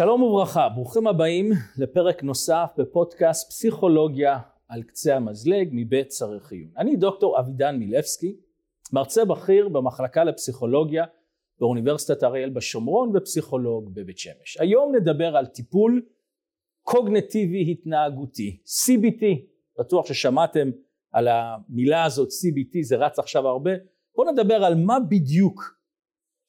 שלום וברכה, ברוכים הבאים לפרק נוסף בפודקאסט פסיכולוגיה על קצה המזלג מבית צריך עיון. אני דוקטור אבידן מילבסקי, מרצה בכיר במחלקה לפסיכולוגיה באוניברסיטת אריאל בשומרון ופסיכולוג בבית שמש. היום נדבר על טיפול קוגנטיבי התנהגותי, CBT, בטוח ששמעתם על המילה הזאת CBT, זה רץ עכשיו הרבה. בואו נדבר על מה בדיוק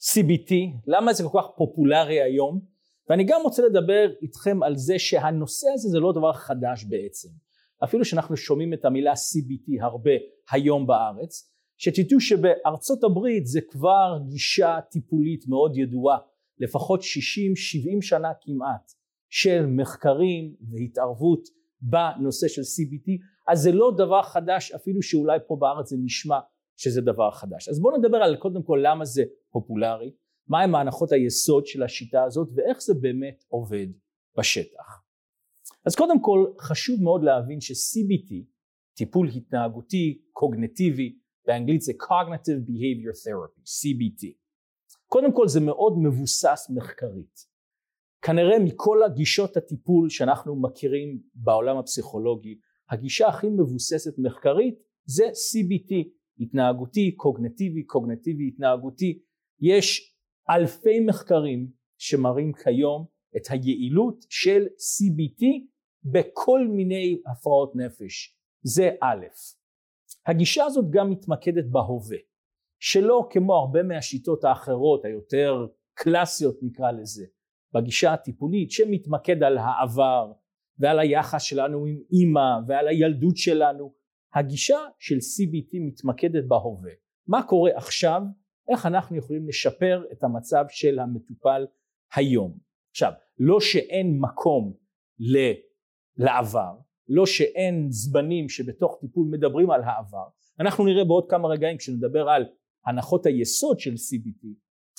CBT, למה זה כל כך פופולרי היום, ואני גם רוצה לדבר איתכם על זה שהנושא הזה זה לא דבר חדש בעצם. אפילו שאנחנו שומעים את המילה CBT הרבה היום בארץ, שתדעו שבארצות הברית זה כבר גישה טיפולית מאוד ידועה, לפחות 60-70 שנה כמעט, של מחקרים והתערבות בנושא של CBT, אז זה לא דבר חדש אפילו שאולי פה בארץ זה נשמע שזה דבר חדש. אז בואו נדבר על קודם כל למה זה פופולרי, מהם ההנחות היסוד של השיטה הזאת ואיך זה באמת עובד בשטח. אז קודם כל חשוב מאוד להבין ש-CBT, טיפול התנהגותי קוגנטיבי, באנגלית זה Cognitive Behavior Therapy, CBT. קודם כל זה מאוד מבוסס מחקרית. כנראה מכל הגישות הטיפול שאנחנו מכירים בעולם הפסיכולוגי, הגישה הכי מבוססת מחקרית זה CBT, התנהגותי, קוגנטיבי, קוגנטיבי, התנהגותי. יש אלפי מחקרים שמראים כיום את היעילות של CBT בכל מיני הפרעות נפש. זה א'. הגישה הזאת גם מתמקדת בהווה, שלא כמו הרבה מהשיטות האחרות היותר קלאסיות נקרא לזה, בגישה הטיפולית שמתמקד על העבר ועל היחס שלנו עם אימא ועל הילדות שלנו, הגישה של CBT מתמקדת בהווה. מה קורה עכשיו איך אנחנו יכולים לשפר את המצב של המטופל היום. עכשיו, לא שאין מקום לעבר, לא שאין זמנים שבתוך טיפול מדברים על העבר, אנחנו נראה בעוד כמה רגעים כשנדבר על הנחות היסוד של CBT,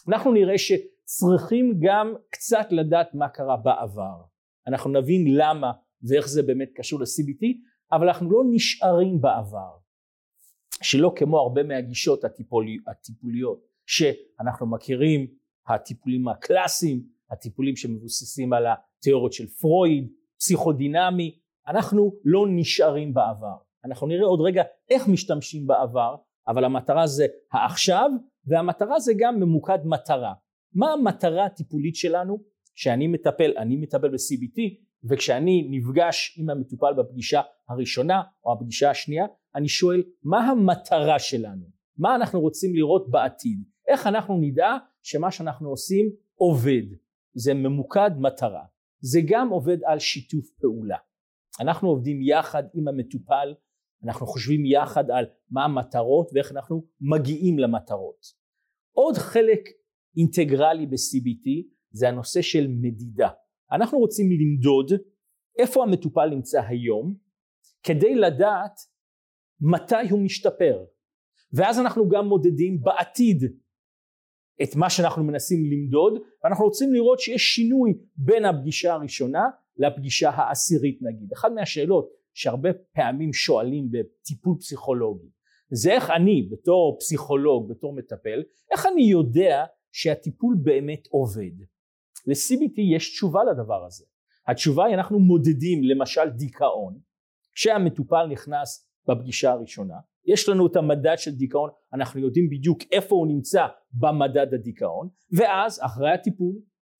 אנחנו נראה שצריכים גם קצת לדעת מה קרה בעבר, אנחנו נבין למה ואיך זה באמת קשור ל-CBT, אבל אנחנו לא נשארים בעבר. שלא כמו הרבה מהגישות הטיפולי, הטיפוליות שאנחנו מכירים, הטיפולים הקלאסיים, הטיפולים שמבוססים על התיאוריות של פרויד, פסיכודינמי, אנחנו לא נשארים בעבר. אנחנו נראה עוד רגע איך משתמשים בעבר, אבל המטרה זה העכשיו, והמטרה זה גם ממוקד מטרה. מה המטרה הטיפולית שלנו? שאני מטפל, אני מטפל ב-CBT, וכשאני נפגש עם המטופל בפגישה הראשונה או הפגישה השנייה, אני שואל מה המטרה שלנו? מה אנחנו רוצים לראות בעתיד? איך אנחנו נדע שמה שאנחנו עושים עובד? זה ממוקד מטרה. זה גם עובד על שיתוף פעולה. אנחנו עובדים יחד עם המטופל, אנחנו חושבים יחד על מה המטרות ואיך אנחנו מגיעים למטרות. עוד חלק אינטגרלי ב-CBT זה הנושא של מדידה. אנחנו רוצים למדוד איפה המטופל נמצא היום כדי לדעת מתי הוא משתפר ואז אנחנו גם מודדים בעתיד את מה שאנחנו מנסים למדוד ואנחנו רוצים לראות שיש שינוי בין הפגישה הראשונה לפגישה העשירית נגיד. אחת מהשאלות שהרבה פעמים שואלים בטיפול פסיכולוגי זה איך אני בתור פסיכולוג, בתור מטפל, איך אני יודע שהטיפול באמת עובד. ל-CBT יש תשובה לדבר הזה. התשובה היא אנחנו מודדים למשל דיכאון. כשהמטופל נכנס בפגישה הראשונה יש לנו את המדד של דיכאון אנחנו יודעים בדיוק איפה הוא נמצא במדד הדיכאון ואז אחרי הטיפול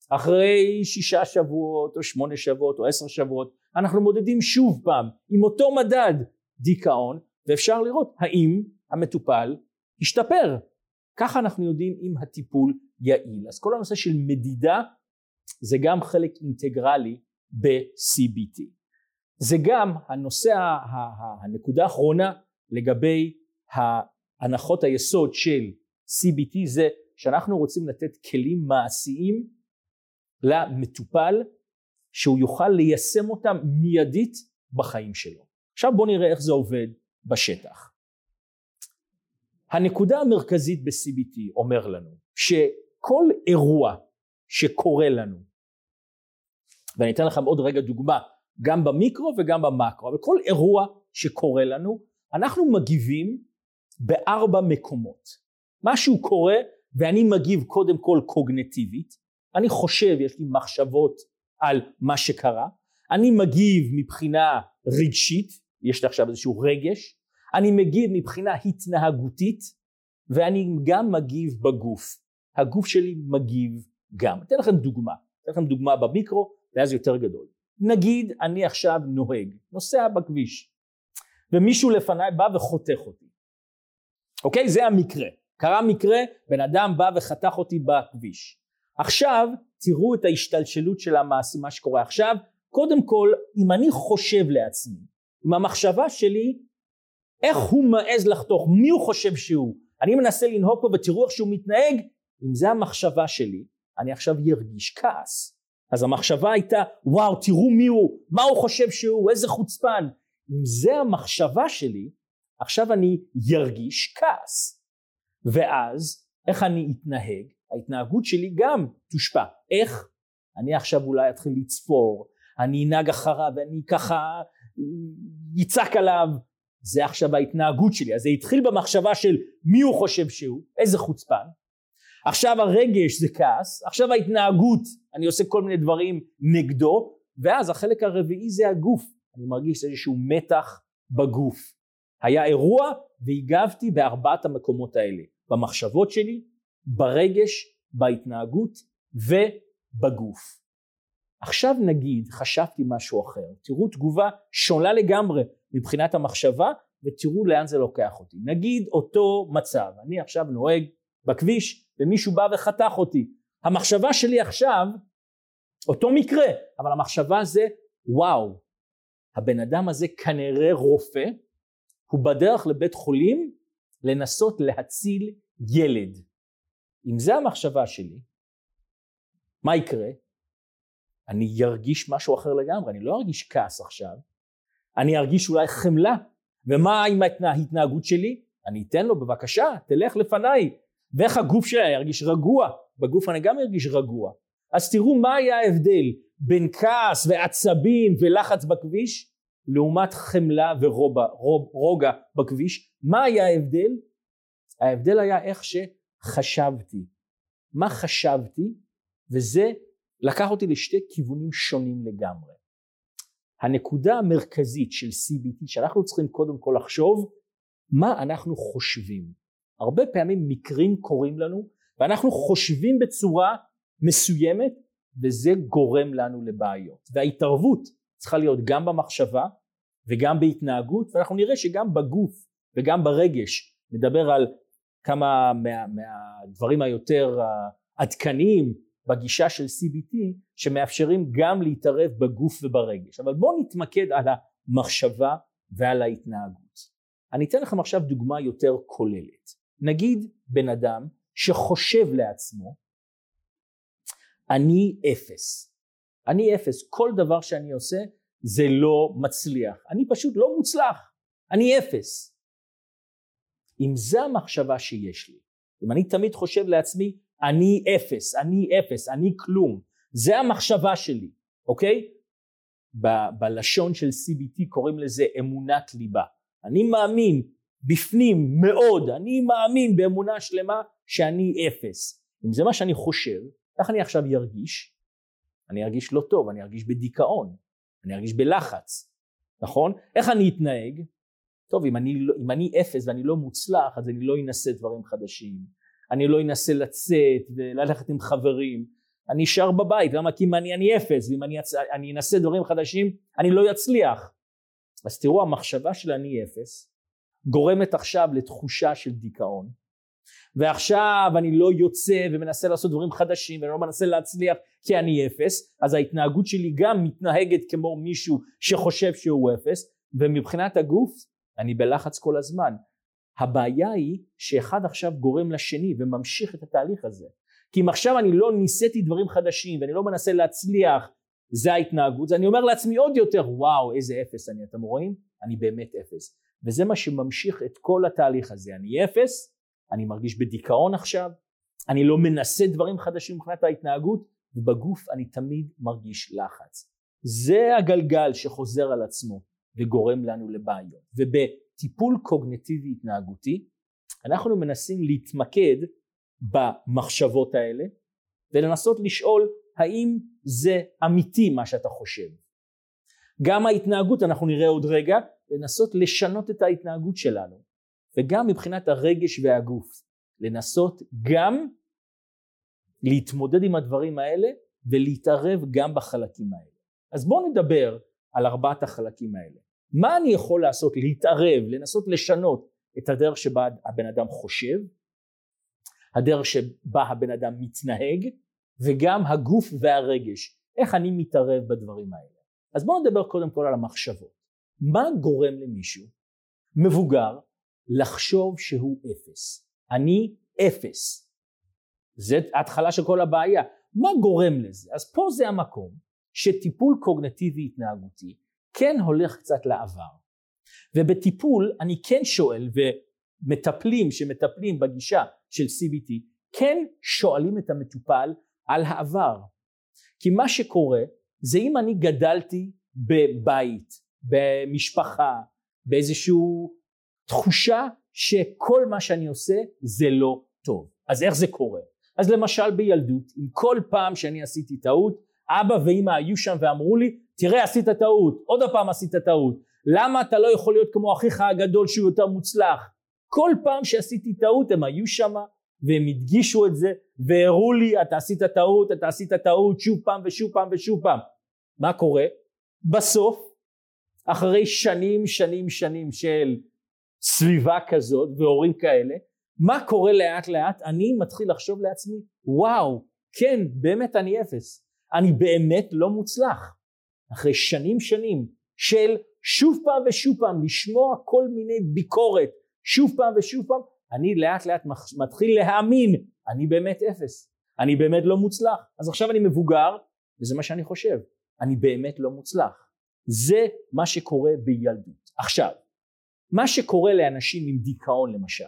אחרי שישה שבועות או שמונה שבועות או עשר שבועות אנחנו מודדים שוב פעם עם אותו מדד דיכאון ואפשר לראות האם המטופל השתפר. ככה אנחנו יודעים אם הטיפול יעיל. אז כל הנושא של מדידה זה גם חלק אינטגרלי ב-CBT זה גם הנושא הנקודה האחרונה לגבי הנחות היסוד של CBT זה שאנחנו רוצים לתת כלים מעשיים למטופל שהוא יוכל ליישם אותם מיידית בחיים שלו. עכשיו בואו נראה איך זה עובד בשטח. הנקודה המרכזית ב-CBT אומר לנו שכל אירוע שקורה לנו, ואני אתן לכם עוד רגע דוגמה גם במיקרו וגם במקרו, אבל כל אירוע שקורה לנו אנחנו מגיבים בארבע מקומות. משהו קורה ואני מגיב קודם כל קוגנטיבית, אני חושב, יש לי מחשבות על מה שקרה, אני מגיב מבחינה רגשית, יש לי עכשיו איזשהו רגש, אני מגיב מבחינה התנהגותית ואני גם מגיב בגוף, הגוף שלי מגיב גם. אתן לכם דוגמה, אתן לכם דוגמה במיקרו ואז יותר גדול. נגיד אני עכשיו נוהג, נוסע בכביש ומישהו לפניי בא וחותך אותי, אוקיי? זה המקרה. קרה מקרה, בן אדם בא וחתך אותי בכביש. עכשיו תראו את ההשתלשלות של המעשים, מה שקורה עכשיו. קודם כל, אם אני חושב לעצמי, עם המחשבה שלי, איך הוא מעז לחתוך, מי הוא חושב שהוא, אני מנסה לנהוג פה ותראו איך שהוא מתנהג, אם זה המחשבה שלי, אני עכשיו ירגיש כעס. אז המחשבה הייתה, וואו, תראו מי הוא, מה הוא חושב שהוא, איזה חוצפן. אם זה המחשבה שלי, עכשיו אני ירגיש כעס. ואז, איך אני אתנהג? ההתנהגות שלי גם תושפע. איך? אני עכשיו אולי אתחיל לצפור, אני אנהג אחריו ואני ככה יצעק עליו. זה עכשיו ההתנהגות שלי. אז זה התחיל במחשבה של מי הוא חושב שהוא, איזה חוצפן. עכשיו הרגש זה כעס, עכשיו ההתנהגות, אני עושה כל מיני דברים נגדו, ואז החלק הרביעי זה הגוף. אני מרגיש איזשהו מתח בגוף. היה אירוע והגבתי בארבעת המקומות האלה, במחשבות שלי, ברגש, בהתנהגות ובגוף. עכשיו נגיד חשבתי משהו אחר, תראו תגובה שונה לגמרי מבחינת המחשבה ותראו לאן זה לוקח אותי. נגיד אותו מצב, אני עכשיו נוהג בכביש ומישהו בא וחתך אותי. המחשבה שלי עכשיו, אותו מקרה, אבל המחשבה זה וואו, הבן אדם הזה כנראה רופא הוא בדרך לבית חולים לנסות להציל ילד. אם זה המחשבה שלי, מה יקרה? אני ארגיש משהו אחר לגמרי, אני לא ארגיש כעס עכשיו, אני ארגיש אולי חמלה, ומה עם ההתנהגות שלי? אני אתן לו בבקשה, תלך לפניי, ואיך הגוף שלי ירגיש רגוע, בגוף אני גם ארגיש רגוע. אז תראו מה היה ההבדל בין כעס ועצבים ולחץ בכביש לעומת חמלה ורוגע בכביש, מה היה ההבדל? ההבדל היה איך שחשבתי. מה חשבתי? וזה לקח אותי לשתי כיוונים שונים לגמרי. הנקודה המרכזית של CBT שאנחנו צריכים קודם כל לחשוב מה אנחנו חושבים. הרבה פעמים מקרים קורים לנו ואנחנו חושבים בצורה מסוימת וזה גורם לנו לבעיות. וההתערבות צריכה להיות גם במחשבה וגם בהתנהגות ואנחנו נראה שגם בגוף וגם ברגש נדבר על כמה מה, מהדברים היותר עדכניים בגישה של CBT שמאפשרים גם להתערב בגוף וברגש. אבל בואו נתמקד על המחשבה ועל ההתנהגות. אני אתן לכם עכשיו דוגמה יותר כוללת נגיד בן אדם שחושב לעצמו אני אפס. אני אפס. כל דבר שאני עושה זה לא מצליח. אני פשוט לא מוצלח. אני אפס. אם זה המחשבה שיש לי אם אני תמיד חושב לעצמי אני אפס אני אפס אני כלום. זה המחשבה שלי אוקיי? ב- בלשון של CBT קוראים לזה אמונת ליבה אני מאמין בפנים מאוד אני מאמין באמונה שלמה שאני אפס אם זה מה שאני חושב איך אני עכשיו ארגיש אני ארגיש לא טוב אני ארגיש בדיכאון אני ארגיש בלחץ, נכון? איך אני אתנהג? טוב, אם אני, לא, אם אני אפס ואני לא מוצלח, אז אני לא אנסה דברים חדשים. אני לא אנסה לצאת וללכת עם חברים. אני אשאר בבית, למה? כי אם אני, אני אפס, ואם אני, אני אנסה דברים חדשים, אני לא אצליח. אז תראו, המחשבה של אני אפס גורמת עכשיו לתחושה של דיכאון. ועכשיו אני לא יוצא ומנסה לעשות דברים חדשים ואני לא מנסה להצליח כי אני אפס אז ההתנהגות שלי גם מתנהגת כמו מישהו שחושב שהוא אפס ומבחינת הגוף אני בלחץ כל הזמן. הבעיה היא שאחד עכשיו גורם לשני וממשיך את התהליך הזה. כי אם עכשיו אני לא ניסיתי דברים חדשים ואני לא מנסה להצליח זה ההתנהגות אז אני אומר לעצמי עוד יותר וואו איזה אפס אני אתם רואים? אני באמת אפס וזה מה שממשיך את כל התהליך הזה אני אפס אני מרגיש בדיכאון עכשיו, אני לא מנסה דברים חדשים מבחינת ההתנהגות, ובגוף אני תמיד מרגיש לחץ. זה הגלגל שחוזר על עצמו וגורם לנו לבעיות. ובטיפול קוגנטיבי התנהגותי, אנחנו מנסים להתמקד במחשבות האלה ולנסות לשאול האם זה אמיתי מה שאתה חושב. גם ההתנהגות אנחנו נראה עוד רגע לנסות לשנות את ההתנהגות שלנו וגם מבחינת הרגש והגוף לנסות גם להתמודד עם הדברים האלה ולהתערב גם בחלקים האלה. אז בואו נדבר על ארבעת החלקים האלה. מה אני יכול לעשות? להתערב, לנסות לשנות את הדרך שבה הבן אדם חושב, הדרך שבה הבן אדם מתנהג, וגם הגוף והרגש. איך אני מתערב בדברים האלה. אז בואו נדבר קודם כל על המחשבות. מה גורם למישהו מבוגר לחשוב שהוא אפס? אני אפס. זה ההתחלה של כל הבעיה. מה גורם לזה? אז פה זה המקום שטיפול קוגנטיבי התנהגותי כן הולך קצת לעבר. ובטיפול אני כן שואל ומטפלים שמטפלים בגישה של CBT כן שואלים את המטופל על העבר. כי מה שקורה זה אם אני גדלתי בבית, במשפחה, באיזושהי תחושה שכל מה שאני עושה זה לא טוב. אז איך זה קורה? אז למשל בילדות, אם כל פעם שאני עשיתי טעות, אבא ואמא היו שם ואמרו לי, תראה עשית טעות, עוד פעם עשית טעות, למה אתה לא יכול להיות כמו אחיך הגדול שהוא יותר מוצלח? כל פעם שעשיתי טעות הם היו שם והם הדגישו את זה והראו לי אתה עשית טעות, אתה עשית טעות שוב פעם ושוב פעם ושוב פעם. מה קורה? בסוף אחרי שנים שנים שנים של סביבה כזאת והורים כאלה מה קורה לאט לאט? אני מתחיל לחשוב לעצמי וואו כן באמת אני אפס. אני באמת לא מוצלח. אחרי שנים שנים של שוב פעם ושוב פעם לשמוע כל מיני ביקורת שוב פעם ושוב פעם אני לאט לאט מתחיל להאמין אני באמת אפס. אני באמת לא מוצלח. אז עכשיו אני מבוגר וזה מה שאני חושב אני באמת לא מוצלח זה מה שקורה בילדות. עכשיו מה שקורה לאנשים עם דיכאון למשל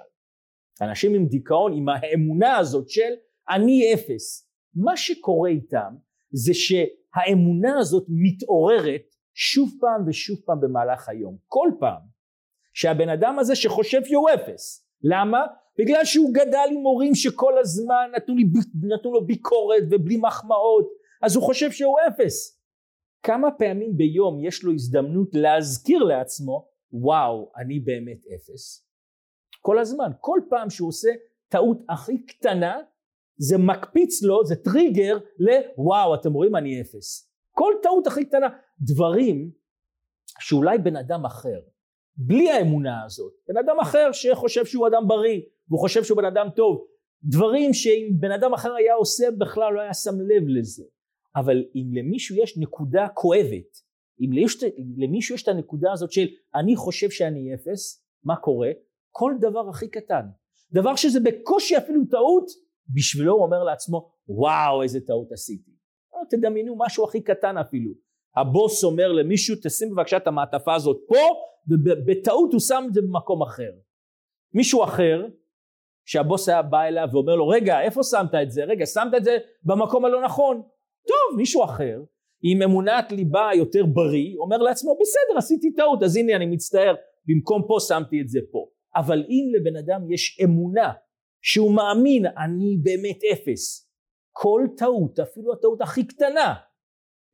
אנשים עם דיכאון עם האמונה הזאת של אני אפס מה שקורה איתם זה שהאמונה הזאת מתעוררת שוב פעם ושוב פעם במהלך היום. כל פעם שהבן אדם הזה שחושב שהוא אפס למה? בגלל שהוא גדל עם הורים שכל הזמן נתנו, לי, נתנו לו ביקורת ובלי מחמאות אז הוא חושב שהוא אפס כמה פעמים ביום יש לו הזדמנות להזכיר לעצמו וואו אני באמת אפס כל הזמן כל פעם שהוא עושה טעות הכי קטנה זה מקפיץ לו זה טריגר לוואו אתם רואים אני אפס כל טעות הכי קטנה דברים שאולי בן אדם אחר בלי האמונה הזאת בן אדם אחר שחושב שהוא אדם בריא והוא חושב שהוא בן אדם טוב דברים שאם בן אדם אחר היה עושה בכלל לא היה שם לב לזה אבל אם למישהו יש נקודה כואבת אם למישהו יש את הנקודה הזאת של אני חושב שאני אפס מה קורה? כל דבר הכי קטן. דבר שזה בקושי אפילו טעות בשבילו הוא אומר לעצמו וואו איזה טעות עשיתי תדמיינו משהו הכי קטן אפילו. הבוס אומר למישהו תשים בבקשה את המעטפה הזאת פה ובטעות הוא שם את זה במקום אחר. מישהו אחר שהבוס היה בא אליו ואומר לו רגע איפה שמת את זה? רגע שמת את זה במקום הלא נכון טוב מישהו אחר עם אמונת ליבה יותר בריא אומר לעצמו בסדר עשיתי טעות אז הנה אני מצטער במקום פה שמתי את זה פה אבל אם לבן אדם יש אמונה שהוא מאמין אני באמת אפס כל טעות אפילו הטעות הכי קטנה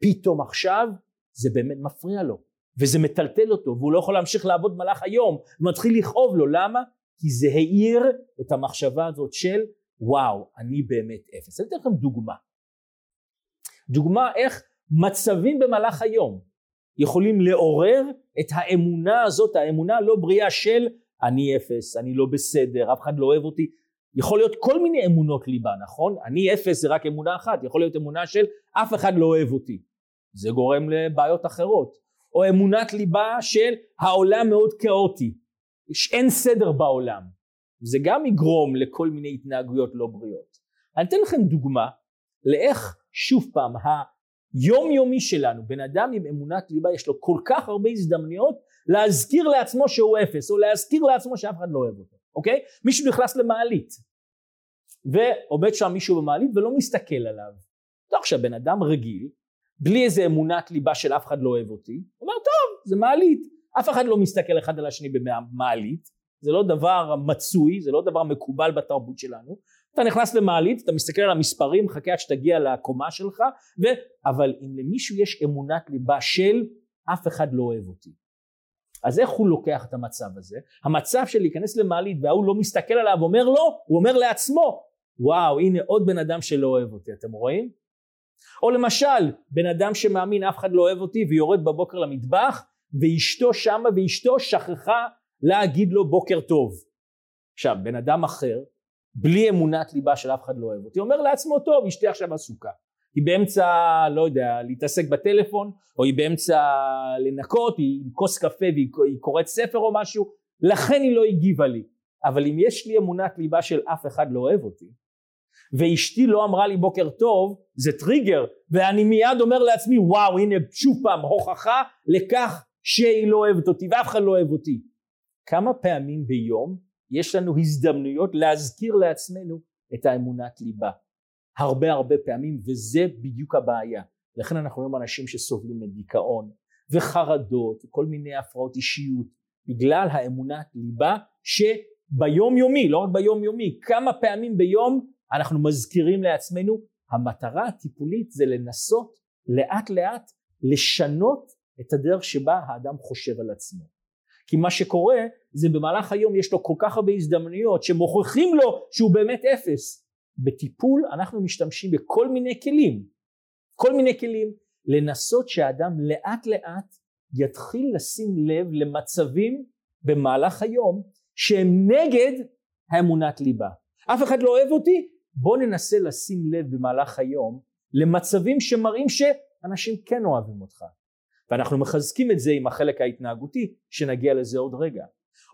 פתאום עכשיו זה באמת מפריע לו וזה מטלטל אותו והוא לא יכול להמשיך לעבוד במהלך היום ומתחיל לכאוב לו למה? כי זה העיר את המחשבה הזאת של וואו אני באמת אפס. אני אתן לכם דוגמה. דוגמה איך מצבים במהלך היום יכולים לעורר את האמונה הזאת, האמונה הלא בריאה של אני אפס, אני לא בסדר, אף אחד לא אוהב אותי. יכול להיות כל מיני אמונות ליבה, נכון? אני אפס זה רק אמונה אחת, יכול להיות אמונה של אף אחד לא אוהב אותי. זה גורם לבעיות אחרות. או אמונת ליבה של העולם מאוד כאוטי, אין סדר בעולם, זה גם יגרום לכל מיני התנהגויות לא בריאות. אני אתן לכם דוגמה לאיך שוב פעם היום יומי שלנו, בן אדם עם אמונת ליבה יש לו כל כך הרבה הזדמנויות להזכיר לעצמו שהוא אפס או להזכיר לעצמו שאף אחד לא אוהב אותו, אוקיי? מישהו נכנס למעלית ועומד שם מישהו במעלית ולא מסתכל עליו. לא עכשיו בן אדם רגיל בלי איזה אמונת ליבה של אף אחד לא אוהב אותי, אומר טוב זה מעלית, אף אחד לא מסתכל אחד על השני במעלית, זה לא דבר מצוי, זה לא דבר מקובל בתרבות שלנו, אתה נכנס למעלית, אתה מסתכל על המספרים, מחכה עד שתגיע לקומה שלך, ו... אבל אם למישהו יש אמונת ליבה של אף אחד לא אוהב אותי. אז איך הוא לוקח את המצב הזה? המצב של להיכנס למעלית וההוא לא מסתכל עליו ואומר לא, הוא אומר לעצמו, וואו הנה עוד בן אדם שלא אוהב אותי, אתם רואים? או למשל, בן אדם שמאמין אף אחד לא אוהב אותי ויורד בבוקר למטבח ואשתו שמה ואשתו שכחה להגיד לו בוקר טוב. עכשיו, בן אדם אחר, בלי אמונת ליבה של אף אחד לא אוהב אותי, אומר לעצמו טוב, אשתי עכשיו עסוקה. היא באמצע, לא יודע, להתעסק בטלפון, או היא באמצע לנקות, היא עם כוס קפה והיא קוראת ספר או משהו, לכן היא לא הגיבה לי. אבל אם יש לי אמונת ליבה של אף אחד לא אוהב אותי, ואשתי לא אמרה לי בוקר טוב, זה טריגר, ואני מיד אומר לעצמי, וואו, הנה שוב פעם הוכחה לכך שהיא לא אוהבת אותי ואף אחד לא אוהב אותי. כמה פעמים ביום יש לנו הזדמנויות להזכיר לעצמנו את האמונת ליבה? הרבה הרבה פעמים וזה בדיוק הבעיה. לכן אנחנו רואים אנשים שסובלים מדיכאון וחרדות וכל מיני הפרעות אישיות בגלל האמונת ליבה שביום יומי, לא רק ביום יומי, כמה פעמים ביום אנחנו מזכירים לעצמנו המטרה הטיפולית זה לנסות לאט לאט לשנות את הדרך שבה האדם חושב על עצמו. כי מה שקורה זה במהלך היום יש לו כל כך הרבה הזדמנויות שמוכיחים לו שהוא באמת אפס. בטיפול אנחנו משתמשים בכל מיני כלים, כל מיני כלים, לנסות שהאדם לאט לאט יתחיל לשים לב למצבים במהלך היום שהם נגד האמונת ליבה. אף אחד לא אוהב אותי, בוא ננסה לשים לב במהלך היום למצבים שמראים שאנשים כן אוהבים אותך. ואנחנו מחזקים את זה עם החלק ההתנהגותי שנגיע לזה עוד רגע.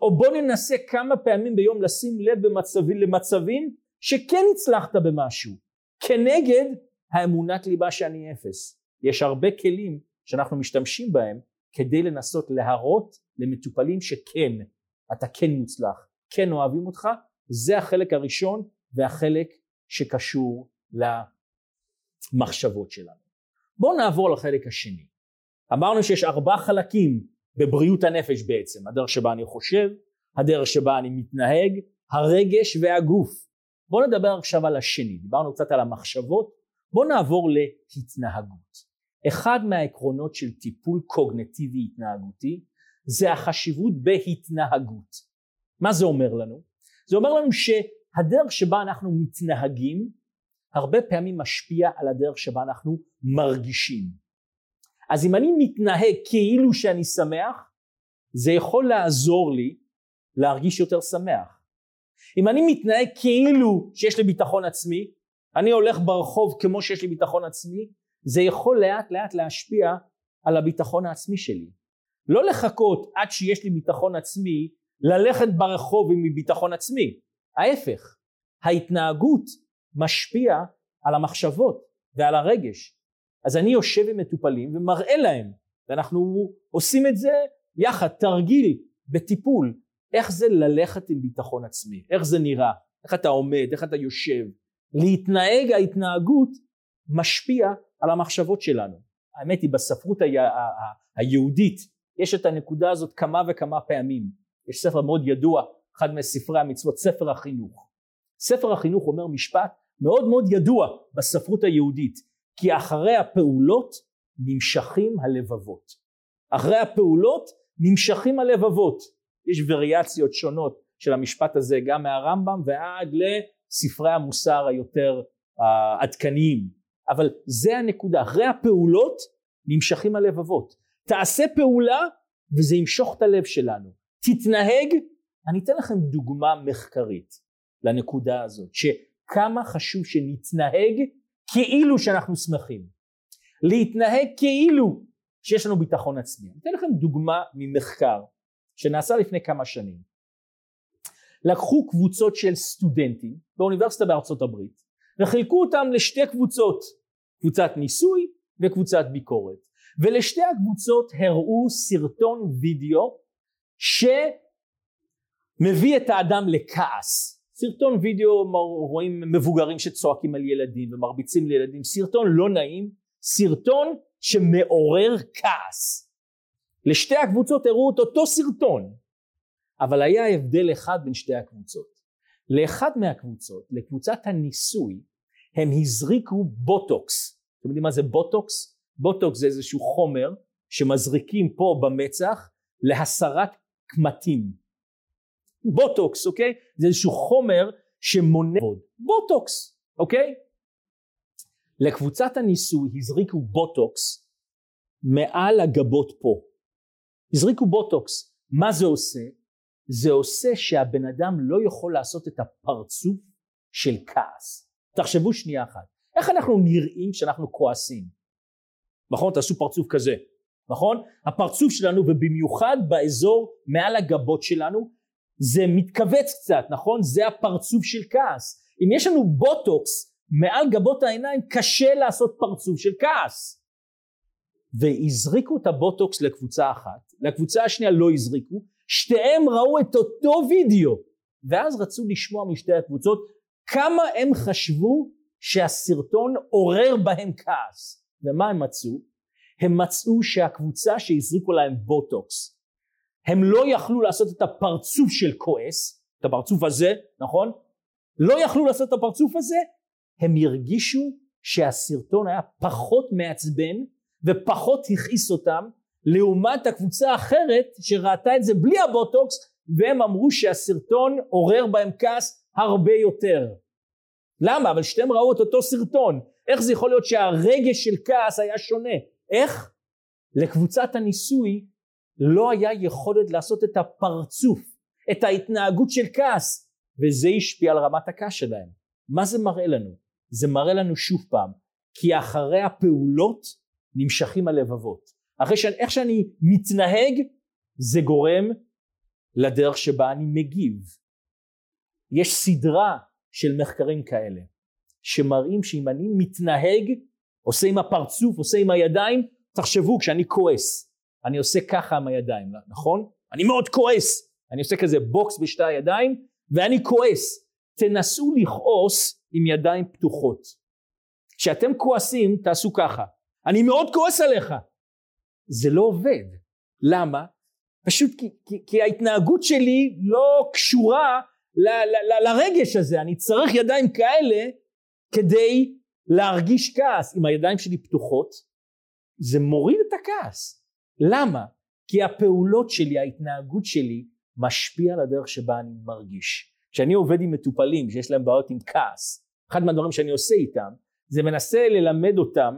או בוא ננסה כמה פעמים ביום לשים לב במצבים, למצבים שכן הצלחת במשהו כנגד האמונת ליבה שאני אפס. יש הרבה כלים שאנחנו משתמשים בהם כדי לנסות להראות למטופלים שכן, אתה כן מוצלח, כן אוהבים אותך, זה החלק הראשון והחלק שקשור למחשבות שלנו. בואו נעבור לחלק השני. אמרנו שיש ארבעה חלקים בבריאות הנפש בעצם, הדרך שבה אני חושב, הדרך שבה אני מתנהג, הרגש והגוף. בואו נדבר עכשיו על השני, דיברנו קצת על המחשבות, בואו נעבור להתנהגות. אחד מהעקרונות של טיפול קוגנטיבי התנהגותי זה החשיבות בהתנהגות. מה זה אומר לנו? זה אומר לנו שהדרך שבה אנחנו מתנהגים הרבה פעמים משפיע על הדרך שבה אנחנו מרגישים. אז אם אני מתנהג כאילו שאני שמח, זה יכול לעזור לי להרגיש יותר שמח. אם אני מתנהג כאילו שיש לי ביטחון עצמי, אני הולך ברחוב כמו שיש לי ביטחון עצמי, זה יכול לאט לאט להשפיע על הביטחון העצמי שלי. לא לחכות עד שיש לי ביטחון עצמי, ללכת ברחוב עם ביטחון עצמי. ההפך, ההתנהגות משפיע על המחשבות ועל הרגש. אז אני יושב עם מטופלים ומראה להם, ואנחנו עושים את זה יחד, תרגיל בטיפול, איך זה ללכת עם ביטחון עצמי, איך זה נראה, איך אתה עומד, איך אתה יושב. להתנהג ההתנהגות משפיע על המחשבות שלנו. האמת היא בספרות היהודית יש את הנקודה הזאת כמה וכמה פעמים. יש ספר מאוד ידוע, אחד מספרי המצוות, ספר החינוך. ספר החינוך אומר משפט מאוד מאוד ידוע בספרות היהודית, כי אחרי הפעולות נמשכים הלבבות. אחרי הפעולות נמשכים הלבבות. יש וריאציות שונות של המשפט הזה גם מהרמב"ם ועד לספרי המוסר היותר uh, עדכניים. אבל זה הנקודה, אחרי הפעולות נמשכים הלבבות. תעשה פעולה וזה ימשוך את הלב שלנו. תתנהג, אני אתן לכם דוגמה מחקרית לנקודה הזאת, שכמה חשוב שנתנהג כאילו שאנחנו שמחים. להתנהג כאילו שיש לנו ביטחון עצמי. אני אתן לכם דוגמה ממחקר שנעשה לפני כמה שנים. לקחו קבוצות של סטודנטים באוניברסיטה בארצות הברית וחילקו אותם לשתי קבוצות, קבוצת ניסוי וקבוצת ביקורת. ולשתי הקבוצות הראו סרטון וידאו שמביא את האדם לכעס. סרטון וידאו רואים מבוגרים שצועקים על ילדים ומרביצים לילדים, סרטון לא נעים, סרטון שמעורר כעס. לשתי הקבוצות הראו את אותו סרטון, אבל היה הבדל אחד בין שתי הקבוצות. לאחד מהקבוצות, לקבוצת הניסוי, הם הזריקו בוטוקס. אתם יודעים מה זה בוטוקס? בוטוקס זה איזשהו חומר שמזריקים פה במצח להסרת קמטים. בוטוקס, אוקיי? זה איזשהו חומר שמונע בוטוקס, אוקיי? לקבוצת הניסוי הזריקו בוטוקס מעל הגבות פה. הזריקו בוטוקס. מה זה עושה? זה עושה שהבן אדם לא יכול לעשות את הפרצוף של כעס. תחשבו שנייה אחת. איך אנחנו נראים כשאנחנו כועסים? נכון? תעשו פרצוף כזה. נכון? הפרצוף שלנו ובמיוחד באזור מעל הגבות שלנו זה מתכווץ קצת, נכון? זה הפרצוף של כעס. אם יש לנו בוטוקס מעל גבות העיניים קשה לעשות פרצוף של כעס. והזריקו את הבוטוקס לקבוצה אחת, לקבוצה השנייה לא הזריקו, שתיהם ראו את אותו וידאו, ואז רצו לשמוע משתי הקבוצות כמה הם חשבו שהסרטון עורר בהם כעס. ומה הם מצאו? הם מצאו שהקבוצה שהזריקו להם בוטוקס, הם לא יכלו לעשות את הפרצוף של כועס, את הפרצוף הזה, נכון? לא יכלו לעשות את הפרצוף הזה, הם הרגישו שהסרטון היה פחות מעצבן ופחות הכעיס אותם לעומת הקבוצה האחרת שראתה את זה בלי הבוטוקס והם אמרו שהסרטון עורר בהם כעס הרבה יותר. למה? אבל שתיהם ראו את אותו סרטון. איך זה יכול להיות שהרגש של כעס היה שונה? איך? לקבוצת הניסוי לא היה יכולת לעשות את הפרצוף, את ההתנהגות של כעס, וזה השפיע על רמת הכעס שלהם. מה זה מראה לנו? זה מראה לנו שוב פעם, כי אחרי הפעולות נמשכים הלבבות. אחרי שאני, איך שאני מתנהג, זה גורם לדרך שבה אני מגיב. יש סדרה של מחקרים כאלה, שמראים שאם אני מתנהג, עושה עם הפרצוף, עושה עם הידיים, תחשבו, כשאני כועס, אני עושה ככה עם הידיים, נכון? אני מאוד כועס, אני עושה כזה בוקס בשתי הידיים, ואני כועס. תנסו לכעוס עם ידיים פתוחות. כשאתם כועסים, תעשו ככה. אני מאוד כועס עליך. זה לא עובד. למה? פשוט כי, כי, כי ההתנהגות שלי לא קשורה ל, ל, ל, לרגש הזה. אני צריך ידיים כאלה כדי להרגיש כעס. אם הידיים שלי פתוחות, זה מוריד את הכעס. למה? כי הפעולות שלי, ההתנהגות שלי, משפיע על הדרך שבה אני מרגיש. כשאני עובד עם מטופלים שיש להם בעיות עם כעס, אחד מהדברים שאני עושה איתם, זה מנסה ללמד אותם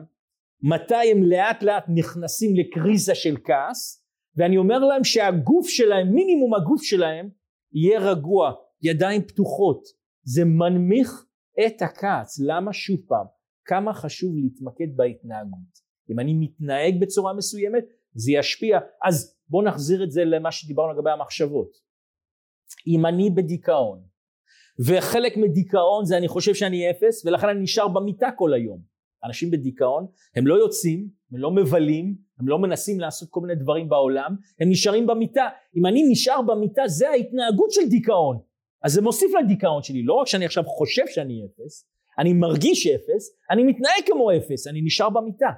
מתי הם לאט לאט נכנסים לקריזה של כעס, ואני אומר להם שהגוף שלהם, מינימום הגוף שלהם, יהיה רגוע, ידיים פתוחות. זה מנמיך את הכעס. למה שוב פעם? כמה חשוב להתמקד בהתנהגות. אם אני מתנהג בצורה מסוימת, זה ישפיע. אז בואו נחזיר את זה למה שדיברנו לגבי המחשבות. אם אני בדיכאון, וחלק מדיכאון זה אני חושב שאני אפס, ולכן אני נשאר במיטה כל היום. אנשים בדיכאון, הם לא יוצאים, הם לא מבלים, הם לא מנסים לעשות כל מיני דברים בעולם, הם נשארים במיטה. אם אני נשאר במיטה, זה ההתנהגות של דיכאון. אז זה מוסיף לדיכאון שלי, לא רק שאני עכשיו חושב שאני אפס, אני מרגיש אפס, אני מתנהג כמו אפס, אני נשאר במיטה.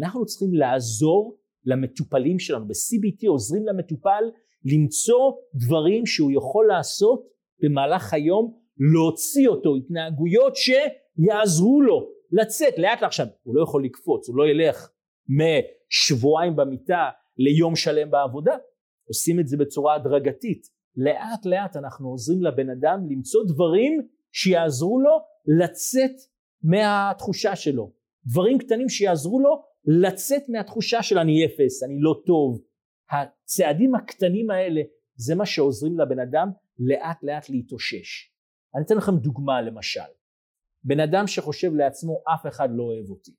אנחנו צריכים לעזור למטופלים שלנו, ב-CBT עוזרים למטופל למצוא דברים שהוא יכול לעשות במהלך היום, להוציא אותו, התנהגויות שיעזרו לו לצאת. לאט לאט עכשיו, הוא לא יכול לקפוץ, הוא לא ילך משבועיים במיטה ליום שלם בעבודה, עושים את זה בצורה הדרגתית, לאט לאט אנחנו עוזרים לבן אדם למצוא דברים שיעזרו לו לצאת מהתחושה שלו, דברים קטנים שיעזרו לו לצאת מהתחושה של אני אפס, אני לא טוב, הצעדים הקטנים האלה זה מה שעוזרים לבן אדם לאט לאט להתאושש. אני אתן לכם דוגמה למשל. בן אדם שחושב לעצמו אף אחד לא אוהב אותי.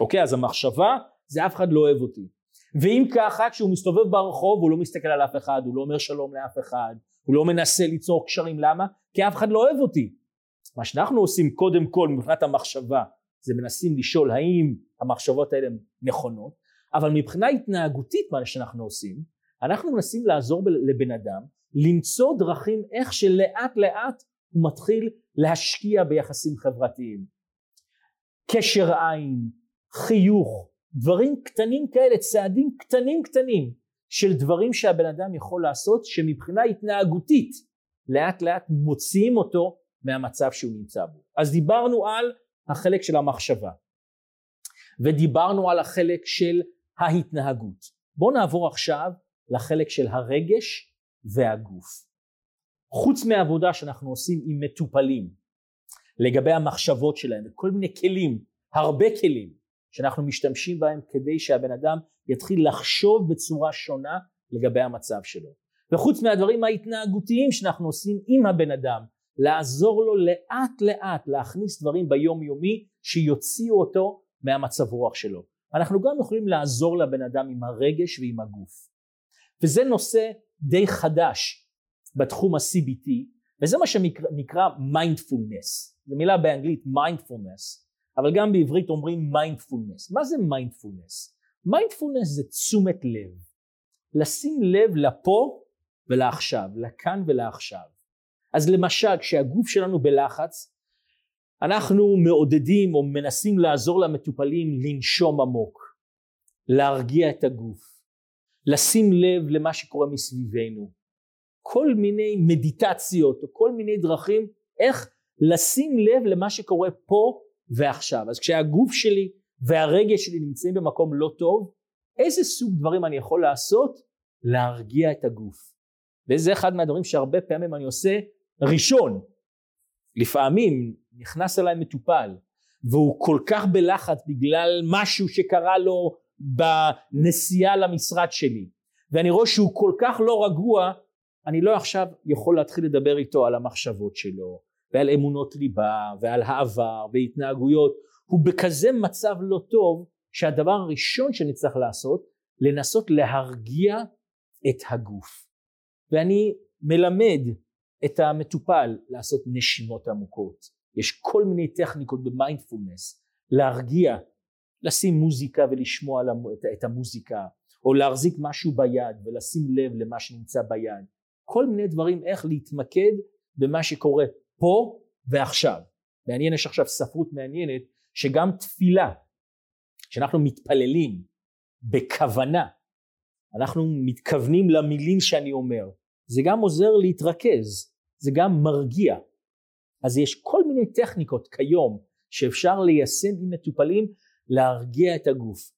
אוקיי אז המחשבה זה אף אחד לא אוהב אותי. ואם ככה כשהוא מסתובב ברחוב הוא לא מסתכל על אף אחד, הוא לא אומר שלום לאף אחד, הוא לא מנסה ליצור קשרים, למה? כי אף אחד לא אוהב אותי. מה שאנחנו עושים קודם כל מבחינת המחשבה זה מנסים לשאול האם המחשבות האלה נכונות, אבל מבחינה התנהגותית מה שאנחנו עושים, אנחנו מנסים לעזור לבן אדם למצוא דרכים איך שלאט לאט הוא מתחיל להשקיע ביחסים חברתיים. קשר עין, חיוך, דברים קטנים כאלה, צעדים קטנים קטנים של דברים שהבן אדם יכול לעשות שמבחינה התנהגותית לאט לאט מוציאים אותו מהמצב שהוא נמצא בו. אז דיברנו על החלק של המחשבה ודיברנו על החלק של ההתנהגות. בואו נעבור עכשיו לחלק של הרגש והגוף. חוץ מהעבודה שאנחנו עושים עם מטופלים לגבי המחשבות שלהם וכל מיני כלים, הרבה כלים שאנחנו משתמשים בהם כדי שהבן אדם יתחיל לחשוב בצורה שונה לגבי המצב שלו. וחוץ מהדברים ההתנהגותיים שאנחנו עושים עם הבן אדם, לעזור לו לאט לאט להכניס דברים ביום יומי שיוציאו אותו מהמצב רוח שלו. אנחנו גם יכולים לעזור לבן אדם עם הרגש ועם הגוף. וזה נושא די חדש בתחום ה-CBT וזה מה שנקרא מיינדפולנס. זו מילה באנגלית מיינדפולנס אבל גם בעברית אומרים מיינדפולנס. מה זה מיינדפולנס? מיינדפולנס זה תשומת לב. לשים לב לפה ולעכשיו, לכאן ולעכשיו. אז למשל כשהגוף שלנו בלחץ אנחנו מעודדים או מנסים לעזור למטופלים לנשום עמוק, להרגיע את הגוף, לשים לב למה שקורה מסביבנו, כל מיני מדיטציות או כל מיני דרכים איך לשים לב למה שקורה פה ועכשיו. אז כשהגוף שלי והרגש שלי נמצאים במקום לא טוב, איזה סוג דברים אני יכול לעשות? להרגיע את הגוף. וזה אחד מהדברים שהרבה פעמים אני עושה ראשון. לפעמים נכנס אליי מטופל והוא כל כך בלחץ בגלל משהו שקרה לו בנסיעה למשרד שלי ואני רואה שהוא כל כך לא רגוע אני לא עכשיו יכול להתחיל לדבר איתו על המחשבות שלו ועל אמונות ליבה ועל העבר והתנהגויות הוא בכזה מצב לא טוב שהדבר הראשון שאני צריך לעשות לנסות להרגיע את הגוף ואני מלמד את המטופל לעשות נשימות עמוקות. יש כל מיני טכניקות במיינדפולנס להרגיע לשים מוזיקה ולשמוע את המוזיקה או להחזיק משהו ביד ולשים לב למה שנמצא ביד. כל מיני דברים איך להתמקד במה שקורה פה ועכשיו. מעניין יש עכשיו ספרות מעניינת שגם תפילה שאנחנו מתפללים בכוונה אנחנו מתכוונים למילים שאני אומר זה גם עוזר להתרכז זה גם מרגיע. אז יש כל מיני טכניקות כיום שאפשר ליישם עם מטופלים להרגיע את הגוף.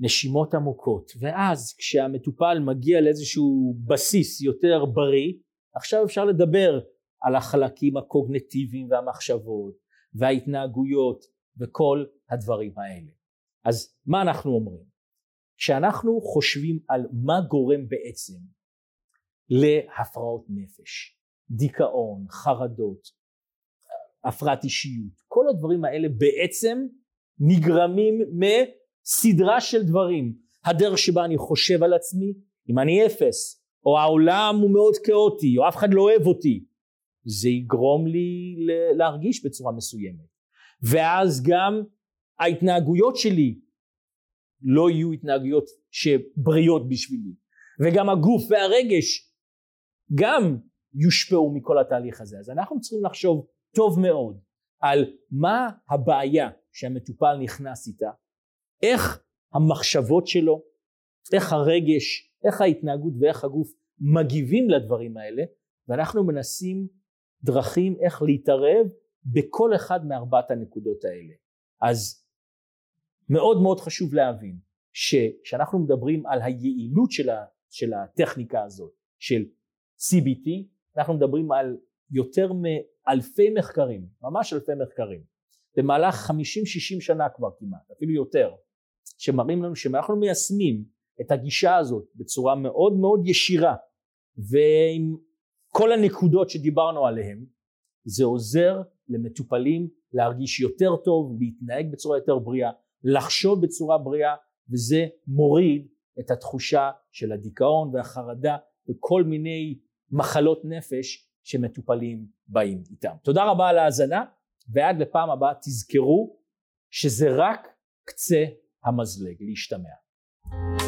נשימות עמוקות. ואז כשהמטופל מגיע לאיזשהו בסיס יותר בריא עכשיו אפשר לדבר על החלקים הקוגנטיביים והמחשבות וההתנהגויות וכל הדברים האלה. אז מה אנחנו אומרים? כשאנחנו חושבים על מה גורם בעצם להפרעות נפש דיכאון חרדות הפרעת אישיות. כל הדברים האלה בעצם נגרמים מ סדרה של דברים. הדרך שבה אני חושב על עצמי אם אני אפס או העולם הוא מאוד כאוטי או אף אחד לא אוהב אותי זה יגרום לי להרגיש בצורה מסוימת. ואז גם ההתנהגויות שלי לא יהיו התנהגויות שבריאות בשבילי. וגם הגוף והרגש גם יושפעו מכל התהליך הזה אז אנחנו צריכים לחשוב טוב מאוד על מה הבעיה שהמטופל נכנס איתה איך המחשבות שלו, איך הרגש, איך ההתנהגות ואיך הגוף מגיבים לדברים האלה ואנחנו מנסים דרכים איך להתערב בכל אחד מארבעת הנקודות האלה. אז מאוד מאוד חשוב להבין שכשאנחנו מדברים על היעילות של, ה, של הטכניקה הזאת של CBT אנחנו מדברים על יותר מאלפי מחקרים, ממש אלפי מחקרים, במהלך 50-60 שנה כבר כמעט, אפילו יותר, שמראים לנו שאם אנחנו מיישמים את הגישה הזאת בצורה מאוד מאוד ישירה ועם כל הנקודות שדיברנו עליהן זה עוזר למטופלים להרגיש יותר טוב, להתנהג בצורה יותר בריאה, לחשוב בצורה בריאה וזה מוריד את התחושה של הדיכאון והחרדה וכל מיני מחלות נפש שמטופלים באים איתם. תודה רבה על ההאזנה ועד לפעם הבאה תזכרו שזה רק קצה המזלג להשתמע.